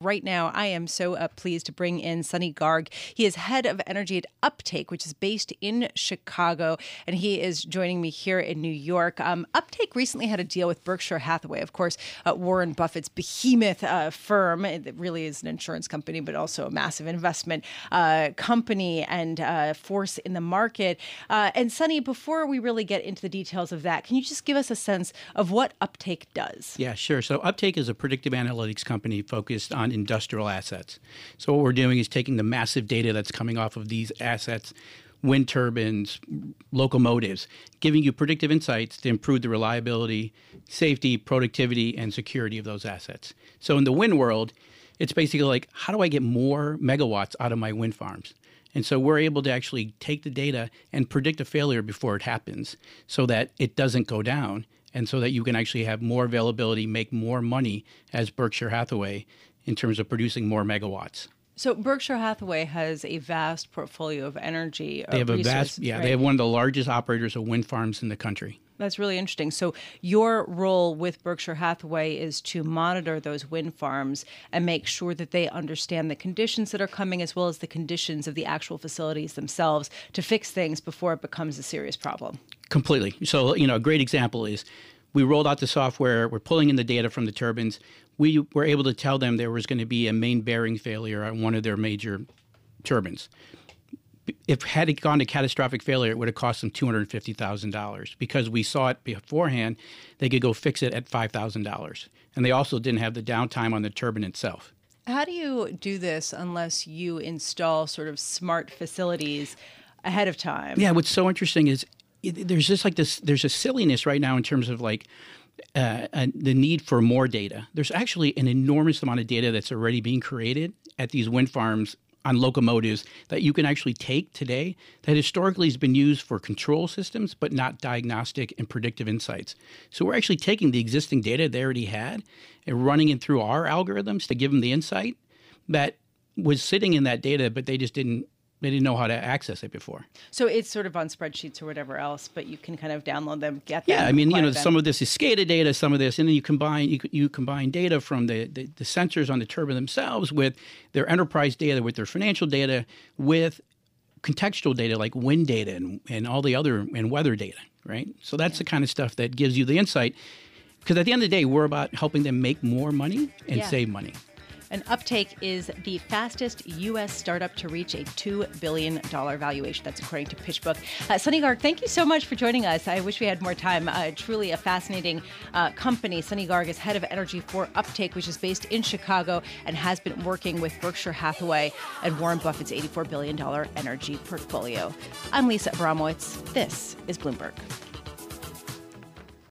Right now, I am so uh, pleased to bring in Sonny Garg. He is head of energy at Uptake, which is based in Chicago, and he is joining me here in New York. Um, Uptake recently had a deal with Berkshire Hathaway, of course, uh, Warren Buffett's behemoth uh, firm. It really is an insurance company, but also a massive investment uh, company and uh, force in the market. Uh, and Sonny, before we really get into the details of that, can you just give us a sense of what Uptake does? Yeah, sure. So Uptake is a predictive analytics company focused on industrial assets. So what we're doing is taking the massive data that's coming off of these assets, wind turbines, locomotives, giving you predictive insights to improve the reliability, safety, productivity, and security of those assets. So in the wind world, it's basically like, how do I get more megawatts out of my wind farms? And so we're able to actually take the data and predict a failure before it happens so that it doesn't go down and so that you can actually have more availability, make more money as Berkshire Hathaway in terms of producing more megawatts. So Berkshire Hathaway has a vast portfolio of energy. They uh, have a vast, yeah, right? they have one of the largest operators of wind farms in the country. That's really interesting. So your role with Berkshire Hathaway is to monitor those wind farms and make sure that they understand the conditions that are coming as well as the conditions of the actual facilities themselves to fix things before it becomes a serious problem. Completely. So, you know, a great example is we rolled out the software, we're pulling in the data from the turbines. We were able to tell them there was going to be a main bearing failure on one of their major turbines. If had it gone to catastrophic failure, it would have cost them two hundred fifty thousand dollars because we saw it beforehand. They could go fix it at five thousand dollars, and they also didn't have the downtime on the turbine itself. How do you do this unless you install sort of smart facilities ahead of time? Yeah, what's so interesting is there's just like this there's a silliness right now in terms of like uh, the need for more data. There's actually an enormous amount of data that's already being created at these wind farms on locomotives that you can actually take today that historically has been used for control systems but not diagnostic and predictive insights. So we're actually taking the existing data they already had and running it through our algorithms to give them the insight that was sitting in that data but they just didn't they didn't know how to access it before. So it's sort of on spreadsheets or whatever else, but you can kind of download them, get them. Yeah, I mean, you know, them. some of this is SCADA data, some of this, and then you combine you, you combine data from the, the, the sensors on the turbine themselves with their enterprise data, with their financial data, with contextual data like wind data and, and all the other and weather data, right? So that's yeah. the kind of stuff that gives you the insight. Because at the end of the day, we're about helping them make more money and yeah. save money. And Uptake is the fastest U.S. startup to reach a $2 billion valuation. That's according to PitchBook. Uh, Sonny Garg, thank you so much for joining us. I wish we had more time. Uh, truly a fascinating uh, company. Sonny Garg is head of energy for Uptake, which is based in Chicago and has been working with Berkshire Hathaway and Warren Buffett's $84 billion energy portfolio. I'm Lisa Abramowitz. This is Bloomberg.